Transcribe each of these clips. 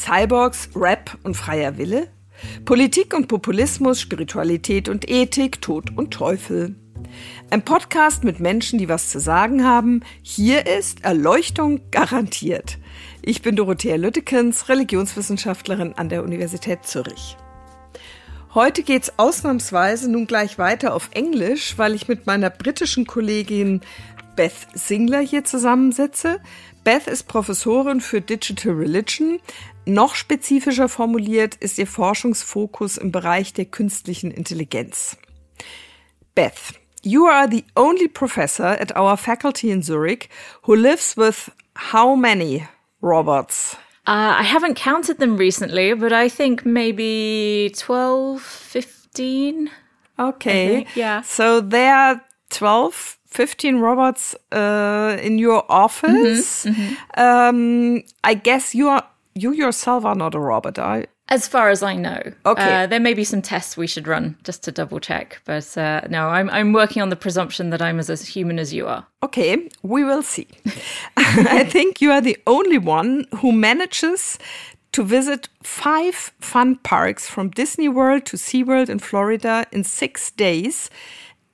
Cyborgs, Rap und freier Wille? Politik und Populismus, Spiritualität und Ethik, Tod und Teufel. Ein Podcast mit Menschen, die was zu sagen haben. Hier ist Erleuchtung garantiert. Ich bin Dorothea Lüttekens, Religionswissenschaftlerin an der Universität Zürich. Heute geht's ausnahmsweise nun gleich weiter auf Englisch, weil ich mit meiner britischen Kollegin Beth Singler hier zusammensitze. Beth ist Professorin für Digital Religion. Noch spezifischer formuliert ist ihr Forschungsfokus im Bereich der künstlichen Intelligenz. Beth, you are the only professor at our faculty in Zurich who lives with how many robots? Uh, I haven't counted them recently, but I think maybe 12, 15. Okay. yeah. So there are 12, 15 robots uh, in your office. Um, I guess you are you yourself are not a robot, are As far as I know. Okay. Uh, there may be some tests we should run just to double check. But uh, no, I'm, I'm working on the presumption that I'm as, as human as you are. Okay, we will see. I think you are the only one who manages to visit five fun parks from Disney World to SeaWorld in Florida in six days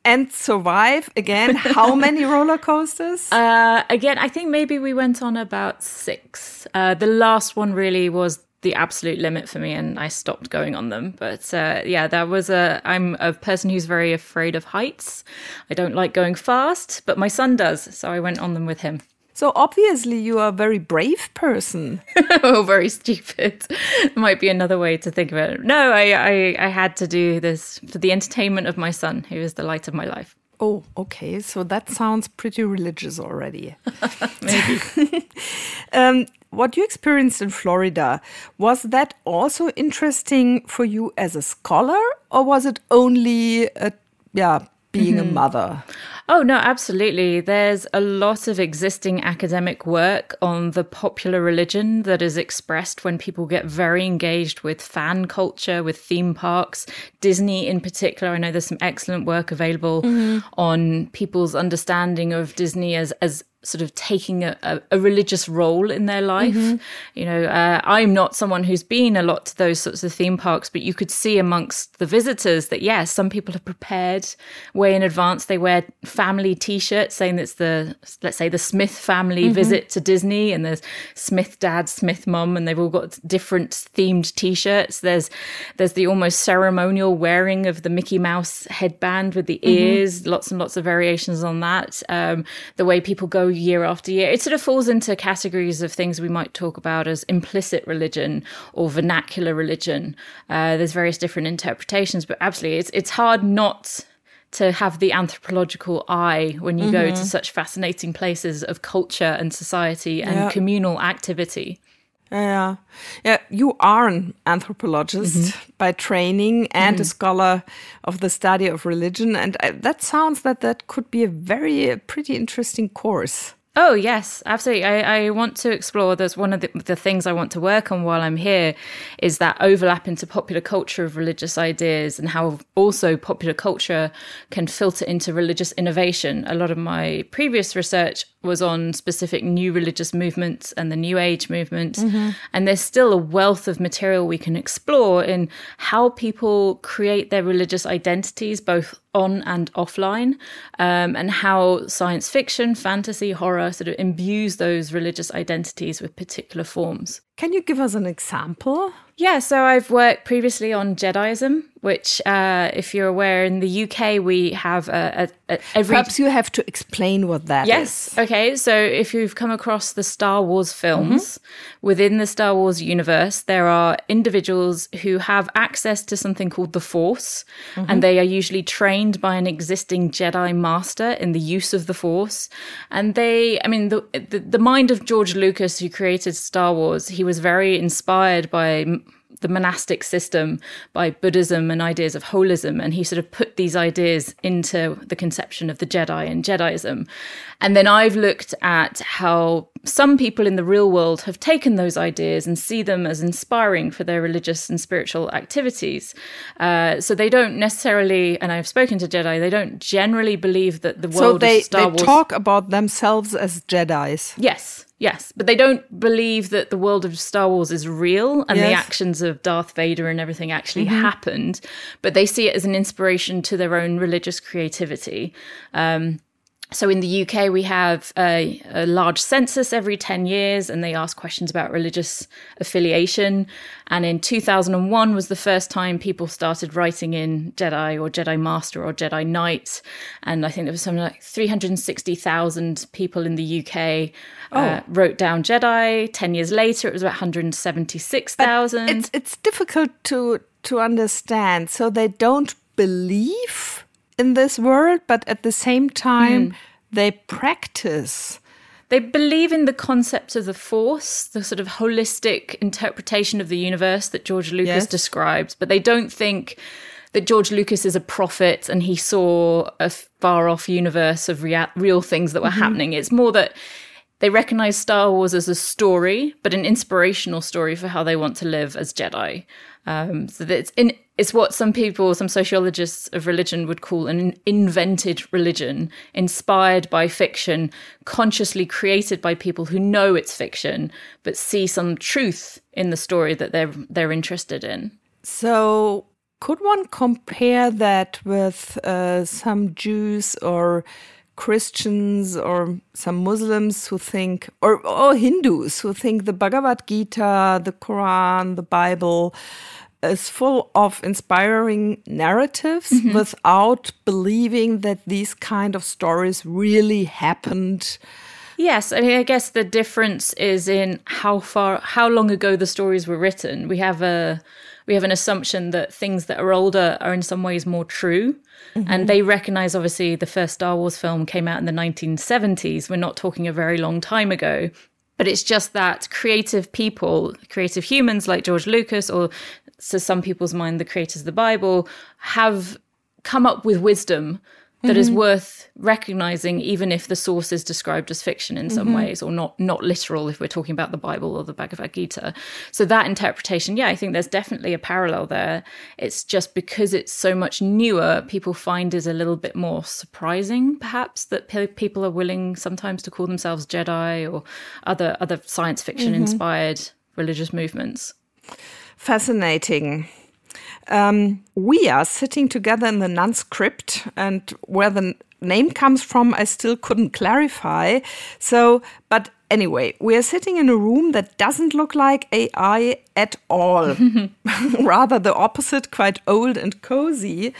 and survive again how many roller coasters? Uh, again, I think maybe we went on about six. Uh, the last one really was the absolute limit for me, and I stopped going on them. But uh, yeah, that was a. I'm a person who's very afraid of heights. I don't like going fast, but my son does, so I went on them with him. So obviously you are a very brave person. oh, very stupid. Might be another way to think of it. No, I, I, I had to do this for the entertainment of my son, who is the light of my life. Oh, okay. So that sounds pretty religious already. Maybe. Um, what you experienced in Florida, was that also interesting for you as a scholar, or was it only, a, yeah, being a mother? Oh, no, absolutely. There's a lot of existing academic work on the popular religion that is expressed when people get very engaged with fan culture, with theme parks, Disney in particular. I know there's some excellent work available on people's understanding of Disney as, as sort of taking a, a, religious role in their life. You know, uh, I'm not someone who's been a lot to those sorts of theme parks, but you could see amongst the visitors that, yes, some people are prepared way in advance. They wear family t shirts saying it's the, let's say, the Smith family visit to Disney, and there's Smith dad, Smith mom, and they've all got different themed t shirts. There's, there's the almost ceremonial wearing of the Mickey Mouse headband with the ears, lots and lots of variations on that. Um, the way people go year after year. It sort of falls into categories of things we might talk about as implicit religion or vernacular religion. Uh, there's various different interpretations, but absolutely, it's it's hard not to have the anthropological eye when you go to such fascinating places of culture and society and Yeah. communal activity. Yeah, yeah. You are an anthropologist by training and a scholar of the study of religion, and uh, that sounds that that could be a very uh, pretty interesting course. Oh yes, absolutely. I, I want to explore. That's one of the, the things I want to work on while I'm here, is that overlap into popular culture of religious ideas and how also popular culture can filter into religious innovation. A lot of my previous research was on specific new religious movements and the New Age movement, mm-hmm. and there's still a wealth of material we can explore in how people create their religious identities, both on and offline, um, and how science fiction, fantasy, horror sort of imbues those religious identities with particular forms. Can you give us an example? Yeah, so I've worked previously on Jediism, which, uh, if you're aware, in the UK we have a, a, a every Perhaps you have to explain what that Yes. Okay. So if you've come across the Star Wars films, within the Star Wars universe, there are individuals who have access to something called the Force, and they are usually trained by an existing Jedi master in the use of the Force. And they, I mean, the, the, the mind of George Lucas, who created Star Wars, he was very inspired by the monastic system by Buddhism and ideas of holism. And he sort of put put these ideas into the conception of the Jedi and Jediism. And then I've looked at how some people in the real world have taken those ideas and see them as inspiring for their religious and spiritual activities. Uh, so they don't necessarily, and I've spoken to Jedi, they don't generally believe that the world so they, they Wars. talk about themselves as Jedi's. Yes. Yes, but they don't believe that the world of Star Wars is real and the actions of Darth Vader and everything actually happened, but they see it as an inspiration to their own religious creativity. Um, so in the UK, we have a, a large census every 10 years, and they ask questions about religious affiliation. And in 2001 was the first time people started writing in Jedi or Jedi Master or Jedi Knight. And I think there was something like 360,000 people in the UK uh, wrote down Jedi. 10 years later, it was about 176,000. It's it's difficult to to understand. So they don't believe in this world, but at the same time they practice. They believe in the concept of the Force, the sort of holistic interpretation of the universe that George Lucas Yes. describes, but they don't think that George Lucas is a prophet and he saw a far off universe of rea- real things that were happening. It's more that they recognize Star Wars as a story, but an inspirational story for how they want to live as Jedi. Um, so that it's in, it's what some people, some sociologists of religion would call an invented religion, inspired by fiction, consciously created by people who know it's fiction, but see some truth in the story that they're they're interested in. So could one compare that with uh, some Jews or Christians or some Muslims who think, or, or Hindus who think the Bhagavad Gita, the Quran, the Bible is full of inspiring narratives mm-hmm. without believing that these kind of stories really happened? Yes, I mean, I guess the difference is in how far, how long ago the stories were written. We have a, we have an assumption that things that are older are in some ways more true, mm-hmm. and they recognize obviously the first Star Wars film came out in the 1970s. We're not talking a very long time ago, but it's just that creative people, creative humans like George Lucas, or to some people's mind, the creators of the Bible, have come up with wisdom that is mm-hmm. worth recognizing even if the source is described as fiction in some mm-hmm. ways or not not literal if we're talking about the bible or the bhagavad gita. So that interpretation yeah i think there's definitely a parallel there. It's just because it's so much newer people find it a little bit more surprising perhaps that pe- people are willing sometimes to call themselves jedi or other other science fiction mm-hmm. inspired religious movements Fascinating. Um, we are sitting together in the nun's crypt, and where the name comes from, I still couldn't clarify. So, but anyway, we are sitting in a room that doesn't look like AI at all. Rather the opposite, quite old and cozy.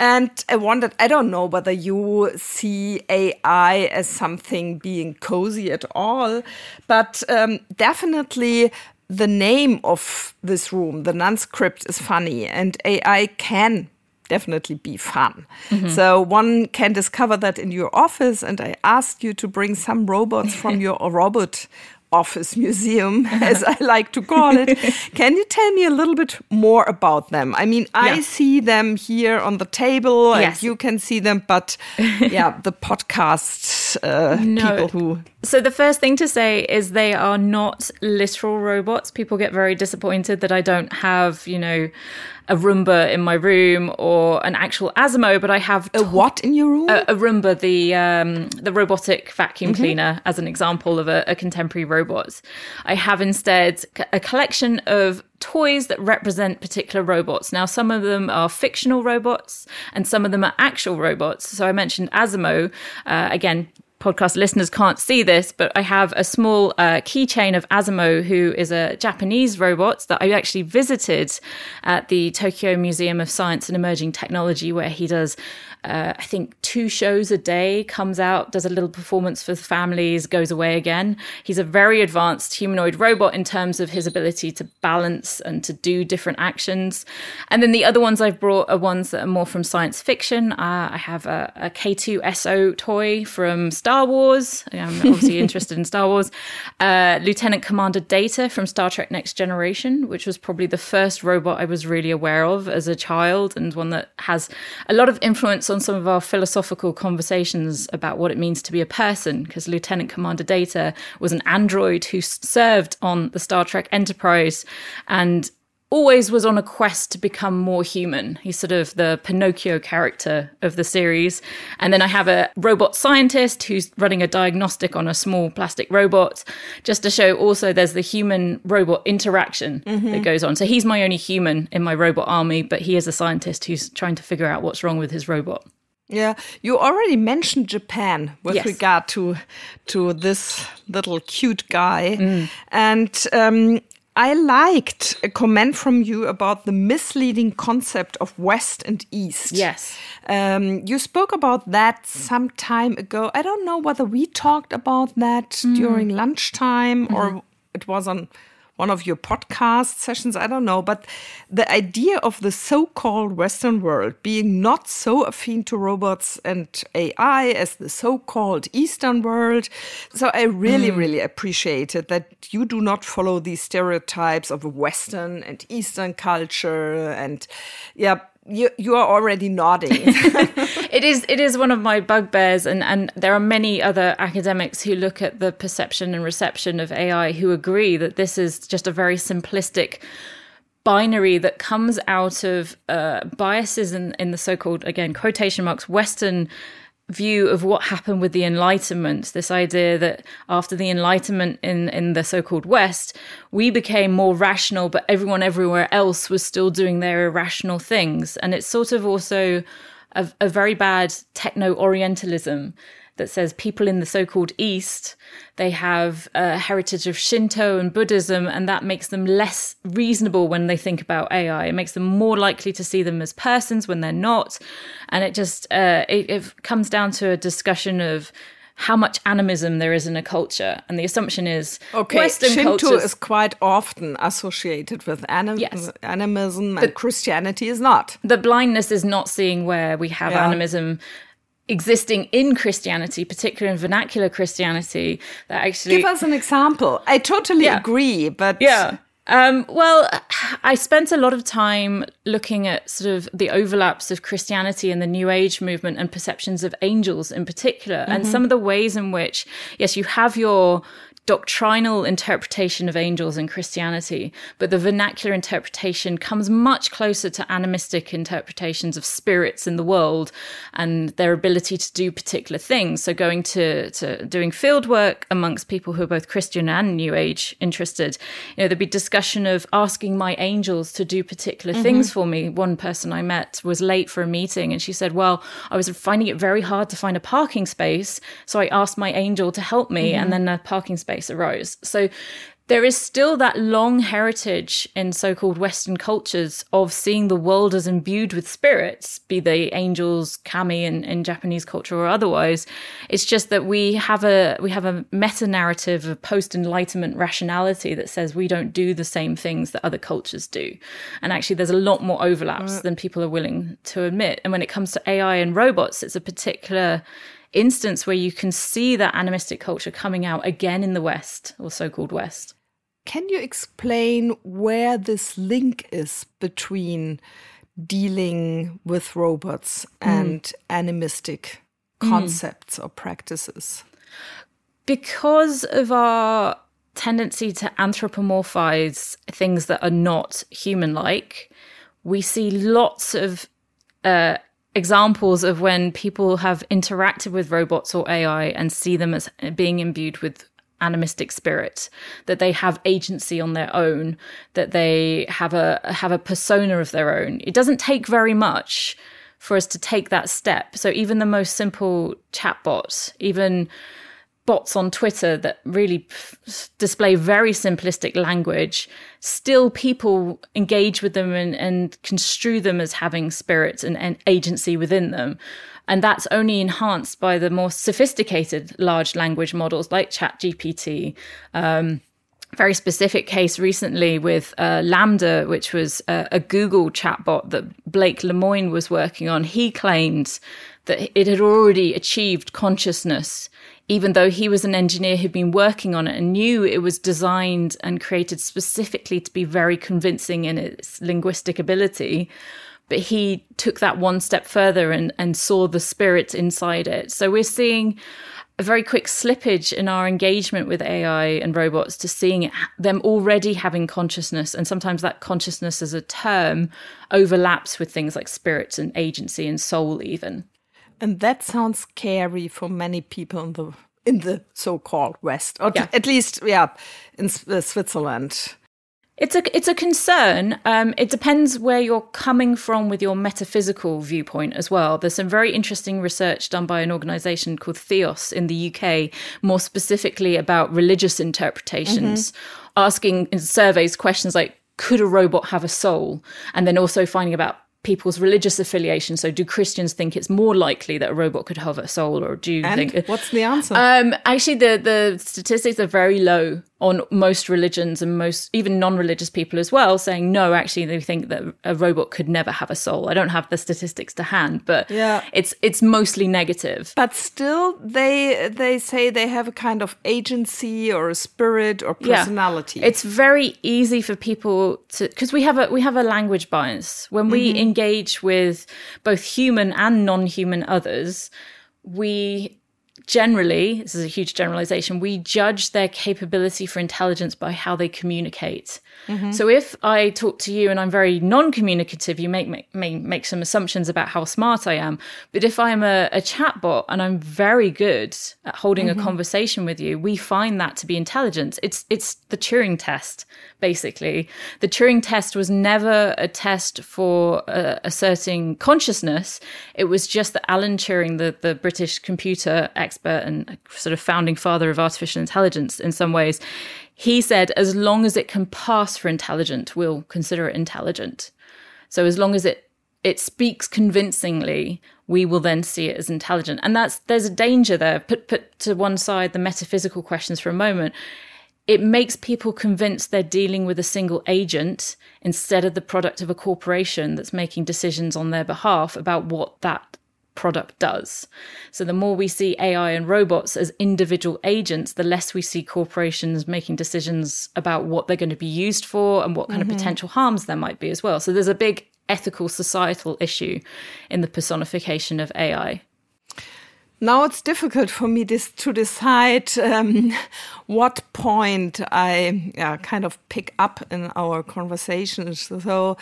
And I wondered, I don't know whether you see AI as something being cozy at all, but um, definitely the name of this room, the nun's crypt, is funny, and AI can definitely be fun. Mm-hmm. So one can discover that in your office, and I asked you to bring some robots from your robot office museum, as I like to call it. Can you tell me a little bit more about them? I mean, I Yeah. see them here on the table, and Yes. you can see them, but yeah, the podcast uh, people who So the first thing to say is they are not literal robots. People get very disappointed that I don't have, you know, a Roomba in my room or an actual Asimo, but I have a what in your room? a, a Roomba, the um, the robotic vacuum cleaner, as an example of a, a contemporary robot. I have instead a collection of toys that represent particular robots. Now, some of them are fictional robots, and some of them are actual robots. So I mentioned Asimo. Uh, again, podcast listeners can't see this, but I have a small uh, keychain of Asimo, who is a Japanese robot that I actually visited at the Tokyo Museum of Science and Emerging Technology, where he does. Uh, I think two shows a day, comes out, does a little performance for the families, goes away again. He's a very advanced humanoid robot in terms of his ability to balance and to do different actions. And then the other ones I've brought are ones that are more from science fiction. Uh, I have a, a K2SO toy from Star Star Wars. I'm obviously interested in Star Wars. Uh, Lieutenant Commander Data from Star Trek Next Generation, which was probably the first robot I was really aware of as a child and one that has a lot of influence on some of our philosophical conversations about what it means to be a person, because Lieutenant Commander Data was an android who served on the Star Trek Enterprise and always was on a quest to become more human. He's sort of the Pinocchio character of the series. And then I have a robot scientist who's running a diagnostic on a small plastic robot, just to show also there's the human robot interaction mm-hmm. that goes on. So he's my only human in my robot army, but he is a scientist who's trying to figure out what's wrong with his robot. Yeah, you already mentioned Japan with yes. regard to to this little cute guy, mm. and um, I liked a comment from you about the misleading concept of West and East. Yes. Um, you spoke about that some time ago. I don't know whether we talked about that mm. during lunchtime mm -hmm. or mm-hmm. it was on one of your podcast sessions, I don't know, but the idea of the so called Western world being not so affine to robots and AI as the so called Eastern world. So I really, mm. really appreciated that you do not follow these stereotypes of a Western and Eastern culture. And yeah, you you are already nodding. it is it is one of my bugbears, and and there are many other academics who look at the perception and reception of AI who agree that this is just a very simplistic binary that comes out of uh, biases in, in the so-called again quotation marks Western view of what happened with the Enlightenment, this idea that after the Enlightenment in, in the so called West, we became more rational, but everyone everywhere else was still doing their irrational things. And it's sort of also a, a very bad techno Orientalism that says people in the so-called East they have a heritage of Shinto and Buddhism, and that makes them less reasonable when they think about AI. It makes them more likely to see them as persons when they're not, and it just uh, it, it comes down to a discussion of how much animism there is in a culture. And the assumption is okay, Western Shinto cultures, is quite often associated with anim yes. animism, and Christianity is not. The blindness is not seeing where we have yeah. animism existing in Christianity, particularly in vernacular Christianity, that actually give us an example. I totally yeah. agree, but yeah. Um, well, I spent a lot of time looking at sort of the overlaps of Christianity and the New Age movement and perceptions of angels in particular, mm-hmm. and some of the ways in which, yes, you have your doctrinal interpretation of angels in Christianity, but the vernacular interpretation comes much closer to animistic interpretations of spirits in the world and their ability to do particular things. So going to, to doing field work amongst people who are both Christian and New Age interested, you know, there'd be discussion of asking my angels to do particular mm-hmm. things for me. One person I met was late for a meeting and she said, well, I was finding it very hard to find a parking space. So I asked my angel to help me mm-hmm. and then a parking space space arose. So there is still that long heritage in so called Western cultures of seeing the world as imbued with spirits, be they angels, kami in, in Japanese culture or otherwise. It's just that we have a we have a meta narrative of post enlightenment rationality that says we don't do the same things that other cultures do. And actually there's a lot more overlaps than people are willing to admit. And when it comes to AI and robots, it's a particular instance where you can see that animistic culture coming out again in the West or so called West. Can you explain where this link is between dealing with robots mm. and animistic mm. concepts mm. or practices? Because of our tendency to anthropomorphize things that are not human like, we see lots of uh, examples of when people have interacted with robots or AI and see them as being imbued with animistic spirit that they have agency on their own that they have a have a persona of their own. It doesn't take very much for us to take that step. So even the most simple chatbot even bots on Twitter that really display very simplistic language, still people engage with them and, and construe them as having spirit and, and, agency within them. And that's only enhanced by the more sophisticated large language models like ChatGPT. Um, very specific case recently with uh, LaMDA, which was a, a Google chatbot that Blake Lemoine was working on. He claimed that it had already achieved consciousness even though he was an engineer who'd been working on it and knew it was designed and created specifically to be very convincing in its linguistic ability, but he took that one step further and, and saw the spirit inside it. So we're seeing a very quick slippage in our engagement with AI and robots to seeing them already having consciousness. And sometimes that consciousness as a term overlaps with things like spirits and agency and soul, even. And that sounds scary for many people in the in the so-called West, or yeah. at least, yeah, in uh, Switzerland. It's a it's a concern. Um, it depends where you're coming from with your metaphysical viewpoint as well. There's some very interesting research done by an organisation called Theos in the UK, more specifically about religious interpretations, mm-hmm. asking in surveys questions like, "Could a robot have a soul?" and then also finding about people's religious affiliation. So, do Christians think it's more likely that a robot could have a soul, or do you and think? What's the answer? Um, actually, the the statistics are very low on most religions and most even non-religious people as well saying no actually they think that a robot could never have a soul. I don't have the statistics to hand but yeah. it's it's mostly negative. But still they they say they have a kind of agency or a spirit or personality. Yeah. it's very easy for people to because we have a we have a language bias. When we mm-hmm. engage with both human and non-human others we generally, this is a huge generalization, we judge their capability for intelligence by how they communicate. Mm-hmm. So if I talk to you and I'm very non-communicative, you make, make, may make some assumptions about how smart I am. But if I'm a, a chatbot and I'm very good at holding mm-hmm. a conversation with you, we find that to be intelligence. It's it's the Turing test, basically. The Turing test was never a test for uh, asserting consciousness. It was just that Alan Turing, the, the British computer expert and sort of founding father of artificial intelligence in some ways, he said, as long as it can pass for intelligent, we'll consider it intelligent. So as long as it it speaks convincingly, we will then see it as intelligent. And that's there's a danger there. Put put to one side the metaphysical questions for a moment. It makes people convinced they're dealing with a single agent instead of the product of a corporation that's making decisions on their behalf about what that product does. So the more we see AI and robots as individual agents, the less we see corporations making decisions about what they're going to be used for and what kind mm-hmm. of potential harms there might be as well. So there's a big ethical societal issue in the personification of AI. Now it's difficult for me this, to decide um, what point I yeah, kind of pick up in our conversations. So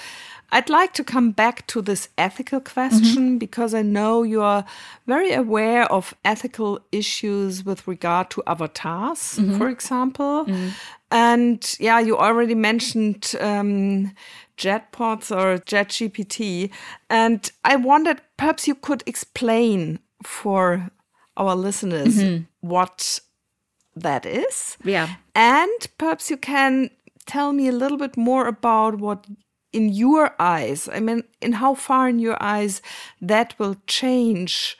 I'd like to come back to this ethical question mm -hmm. because I know you are very aware of ethical issues with regard to avatars, mm -hmm. for example. Mm -hmm. And yeah, you already mentioned um, chatbots or ChatGPT. And I wondered perhaps you could explain for our listeners mm-hmm. what that is. Yeah. And perhaps you can tell me a little bit more about what in your eyes, I mean, in how far in your eyes that will change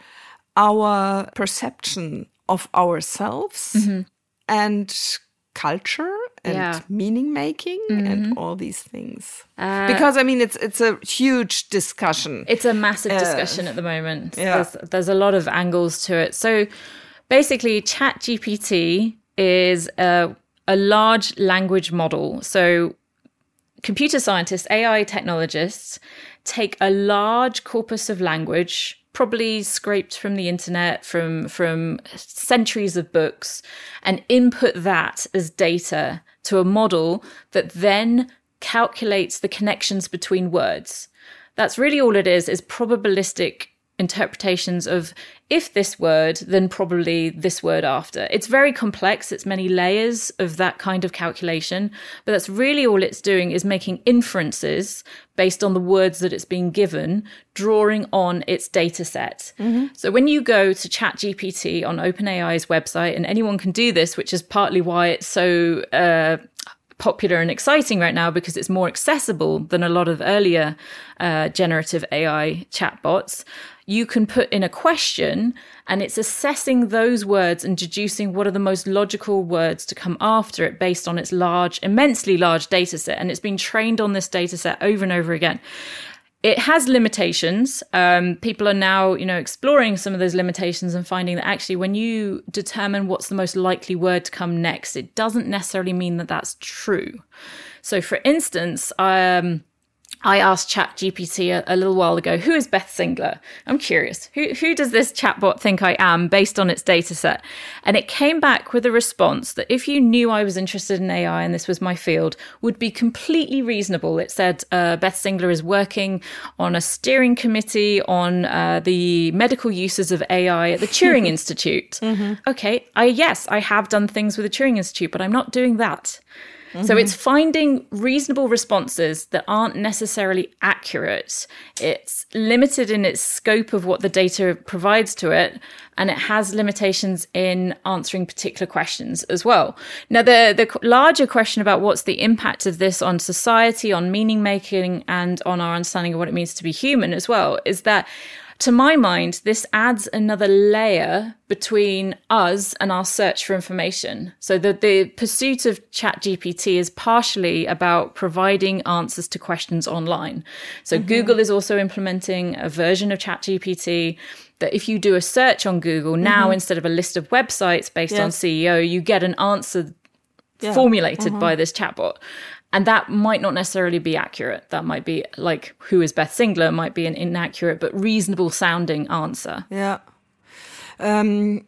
our perception of ourselves mm-hmm. and culture and yeah. meaning making mm-hmm. and all these things uh, because i mean it's it's a huge discussion it's a massive uh, discussion at the moment yeah. there's, there's a lot of angles to it so basically chat gpt is a, a large language model so computer scientists, AI technologists, take a large corpus of language, probably scraped from the internet, from, from centuries of books, and input that as data to a model that then calculates the connections between words. That's really all it is, is probabilistic interpretations of if this word, then probably this word after. It's very complex. It's many layers of that kind of calculation, but that's really all it's doing is making inferences based on the words that it's being given, drawing on its data set. Mm-hmm. So when you go to ChatGPT on OpenAI's website, and anyone can do this, which is partly why it's so uh, popular and exciting right now because it's more accessible than a lot of earlier uh, generative AI chatbots you can put in a question and it's assessing those words and deducing what are the most logical words to come after it based on its large, immensely large data set. And it's been trained on this data set over and over again. it has limitations. Um, people are now, you know, exploring some of those limitations and finding that actually, when you determine what's the most likely word to come next, it doesn't necessarily mean that that's true. So, for instance, um, I asked ChatGPT a, a little while ago, who is Beth Singler? I'm curious. Who, who does this chatbot think I am based on its data set? And it came back with a response that if you knew I was interested in AI and this was my field, would be completely reasonable. It said uh, Beth Singler is working on a steering committee on uh, the medical uses of AI at the Turing Institute. Mm-hmm. Okay, I yes, I have done things with the Turing Institute, but I'm not doing that. Mm-hmm. So it's finding reasonable responses that aren't necessarily accurate. It's limited in its scope of what the data provides to it, and it has limitations in answering particular questions as well. Now, the, the larger question about what's the impact of this on society, on meaning making, and on our understanding of what it means to be human as well is that to my mind, this adds another layer between us and our search for information. So the, the pursuit of ChatGPT is partially about providing answers to questions online. So mm-hmm. Google is also implementing a version of ChatGPT that if you do a search on Google now, mm-hmm. instead of a list of websites based on SEO, you get an answer yeah. formulated mm-hmm. by this chatbot. And that might not necessarily be accurate. That might be like, who is Beth Singler? Might be an inaccurate but reasonable sounding answer. Yeah. Um,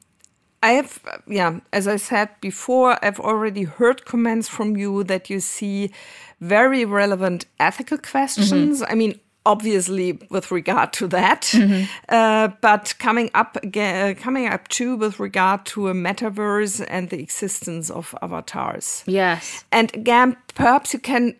I have, yeah, as I said before, I've already heard comments from you that you see very relevant ethical questions. Mm-hmm. I mean, obviously with regard to that, mm-hmm. uh, but coming up again, uh, coming up too with regard to a metaverse and the existence of avatars. Yes, and again, perhaps you can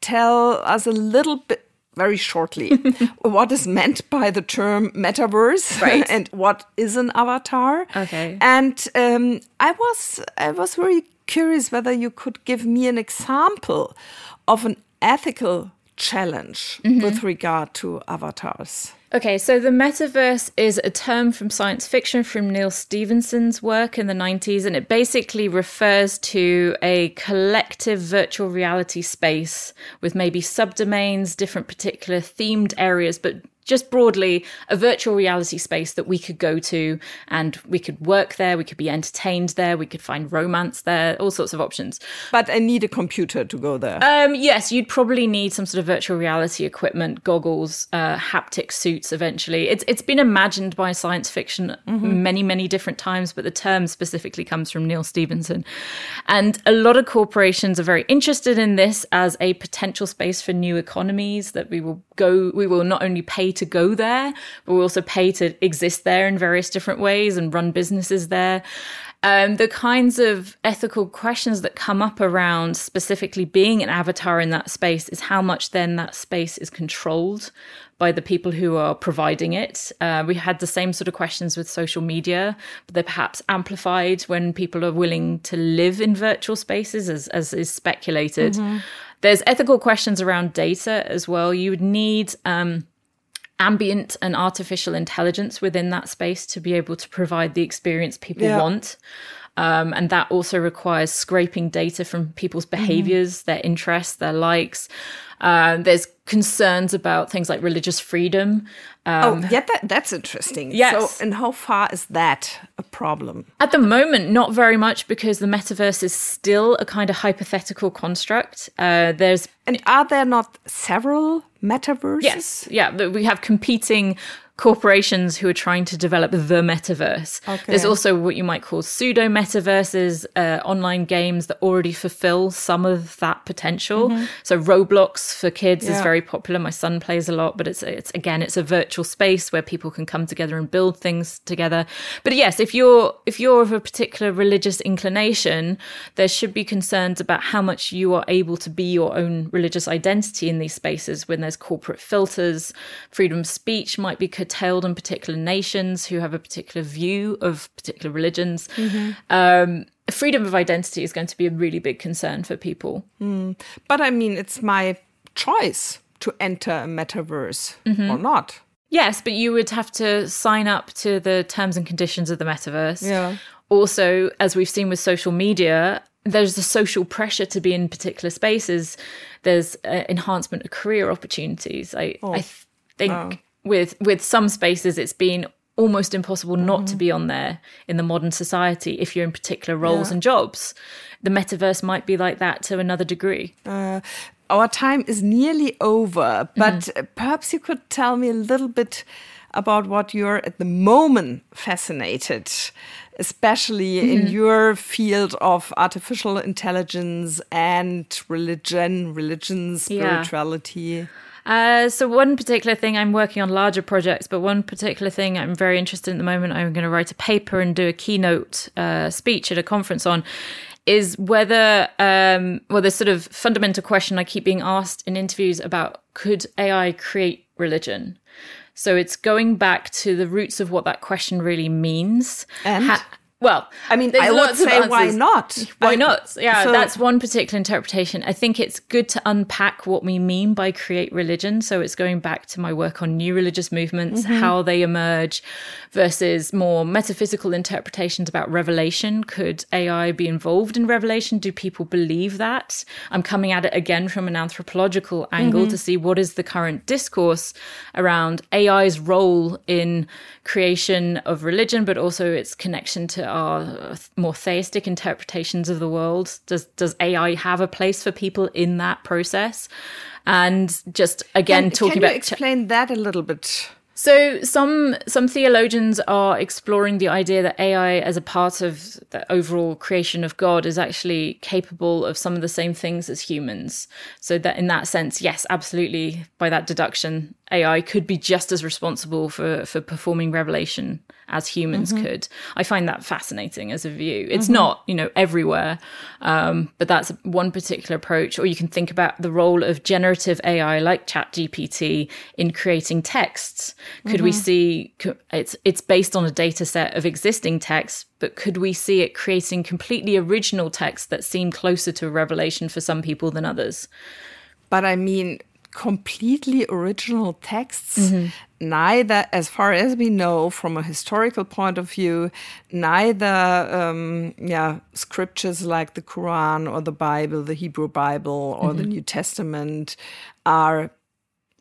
tell us a little bit. Very shortly, what is meant by the term metaverse, right. and what is an avatar? Okay, and um, I was I was very curious whether you could give me an example of an ethical challenge mm-hmm. with regard to avatars? Okay, so the metaverse is a term from science fiction from Neal Stephenson's work in the 90s, and it basically refers to a collective virtual reality space with maybe subdomains, different particular themed areas, but just broadly a virtual reality space that we could go to and we could work there, we could be entertained there, we could find romance there, all sorts of options. But I need a computer to go there. Um, yes, you'd probably need some sort of virtual reality equipment, goggles, uh, haptic suits eventually. It's it's been imagined by science fiction mm-hmm. many, many different times, but the term specifically comes from Neal Stephenson. And a lot of corporations are very interested in this as a potential space for new economies that we will go we will not only pay to go there, but we also pay to exist there in various different ways and run businesses there. Um, the kinds of ethical questions that come up around specifically being an avatar in that space is how much then that space is controlled by the people who are providing it. Uh, we had the same sort of questions with social media, but they're perhaps amplified when people are willing to live in virtual spaces, as, as is speculated. Mm-hmm. There's ethical questions around data as well. You would need um, ambient and artificial intelligence within that space to be able to provide the experience people yeah. want. Um, and that also requires scraping data from people's mm-hmm. behaviors, mm-hmm. their interests, their likes. Uh, there's concerns about things like religious freedom. Um, oh, yeah, that, that's interesting. Yes. So, and how far is that a problem? At the moment, not very much because the metaverse is still a kind of hypothetical construct. Uh, there's and are there not several metaverses? Yes, yeah, we have competing corporations who are trying to develop the metaverse. Okay. There's also what you might call pseudo metaverses, uh, online games that already fulfill some of that potential. Mm-hmm. So Roblox for kids yeah. is very popular. My son plays a lot, but it's it's again it's a virtual space where people can come together and build things together. But yes, if you're if you're of a particular religious inclination, there should be concerns about how much you are able to be your own religious identity in these spaces when there's corporate filters. Freedom of speech might be curtailed in particular nations who have a particular view of particular religions. Mm-hmm. Um, freedom of identity is going to be a really big concern for people. Mm. But I mean, it's my choice to enter a metaverse mm-hmm. or not. Yes, but you would have to sign up to the terms and conditions of the metaverse. Yeah. Also, as we've seen with social media, there's a social pressure to be in particular spaces. There's uh, enhancement of career opportunities. I, oh. I th- think Oh. With with some spaces it's been almost impossible not to be on there in the modern society if you're in particular roles Yeah. and jobs. The metaverse might be like that to another degree. Our time is nearly over, but uh, perhaps you could tell me a little bit about what you're at the moment fascinated, especially in your field of artificial intelligence and religion, religion, Yeah. Uh, so one particular thing I'm working on larger projects, but one particular thing I'm very interested in at the moment, I'm going to write a paper and do a keynote uh, speech at a conference on, is whether um, well, this sort of fundamental question I keep being asked in interviews about could AI create religion? So it's going back to the roots of what that question really means. And? Well, I mean, I would say, why not? Why I- not? Yeah, so- that's one particular interpretation. I think it's good to unpack what we mean by create religion. So it's going back to my work on new religious movements, Mm-hmm. how they emerge, versus more metaphysical interpretations about revelation. Could AI be involved in revelation? Do people believe that? I'm coming at it again from an anthropological angle Mm-hmm. to see what is the current discourse around AI's role in creation of religion, but also its connection to our uh, more theistic interpretations of the world. Does does AI have a place for people in that process? And just again Can, talking can you about explain that a little bit? so some some theologians are exploring the idea that AI as a part of the overall creation of God is actually capable of some of the same things as humans. So that in that sense, yes, absolutely by that deduction, AI could be just as responsible for for performing revelation as humans mm-hmm. could. I find that fascinating as a view. It's mm-hmm. not, you know, everywhere, um, but that's one particular approach. Or you can think about the role of generative AI like ChatGPT in creating texts. Could we mm-hmm. see it's it's based on a data set of existing texts, but could we see it creating completely original texts that seem closer to a revelation for some people than others? But I mean, completely original texts, Mm-hmm. neither, as far as we know, from a historical point of view, neither, um, yeah, scriptures like the Quran or the Bible, the Hebrew Bible or Mm-hmm. the New Testament are,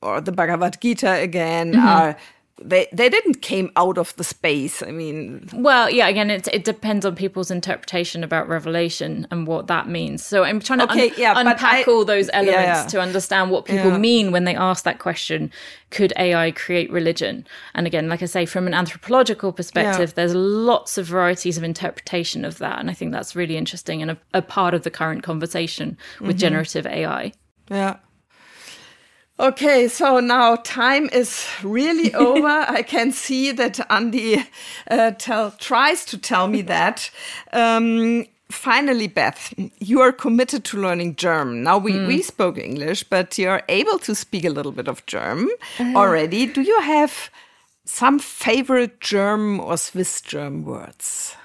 or the Bhagavad Gita again, Mm-hmm. are. They, they didn't came out of the space. I mean, Well, yeah, again, it, it depends on people's interpretation about revelation and what that means. So I'm trying to Okay, un- yeah, unpack I- all those elements yeah. to understand what people Yeah. mean when they ask that question could AI create religion? And again, like I say, from an anthropological perspective, Yeah. there's lots of varieties of interpretation of that. And I think that's really interesting and a, a part of the current conversation with Mm-hmm. generative AI. Yeah. Okay, so now time is really over. I can see that Andy uh, tell, tries to tell me that. Um, finally, Beth, you are committed to learning German. Now, we, we spoke English, but you're able to speak a little bit of German already. Do you have some favorite German or Swiss German words?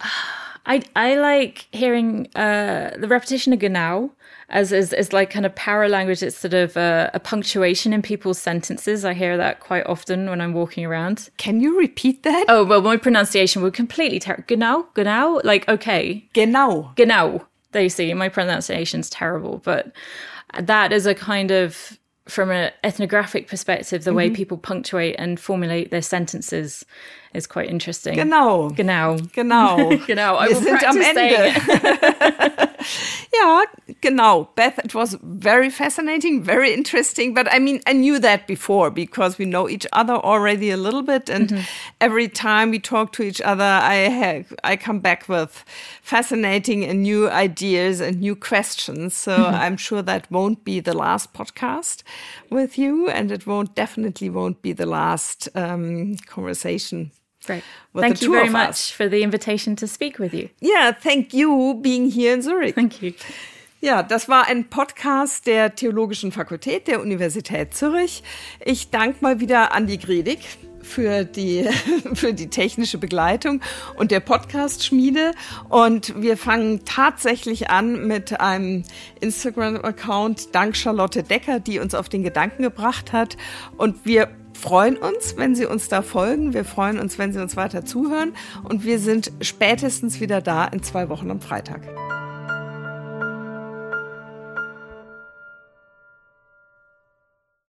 I I like hearing uh, the repetition of genau as as, as like kind of para language. It's sort of uh, a punctuation in people's sentences. I hear that quite often when I'm walking around. Can you repeat that? Oh well, my pronunciation would completely terrible. Genau, genau, like okay, Genau. genau. There you see, my pronunciation's terrible, but that is a kind of from an ethnographic perspective, the way mm-hmm. people punctuate and formulate their sentences is quite interesting. Genau. Genau. Genau. Genau. I Wir will sind am practice saying Ende. it. Ja, genau. Beth, it was very fascinating, very interesting. But I mean, I knew that before because we know each other already a little bit. And Mm-hmm. every time we talk to each other, I have, I come back with fascinating and new ideas and new questions. So Mm-hmm. I'm sure that won't be the last podcast with you. And it won't definitely won't be the last um, conversation. Great. Thank you very much us. for the invitation to speak with you. Yeah, thank you being here in Zurich. Thank you. Ja, das war ein Podcast der Theologischen Fakultät der Universität Zürich. Ich danke mal wieder Andi Gredig für die, für die technische Begleitung und der Podcast-Schmiede. Und wir fangen tatsächlich an mit einem Instagram-Account dank Charlotte Decker, die uns auf den Gedanken gebracht hat. Und wir freuen uns, wenn Sie uns da folgen. Wir freuen uns, wenn Sie uns weiter zuhören. Und wir sind spätestens wieder da in zwei Wochen am Freitag.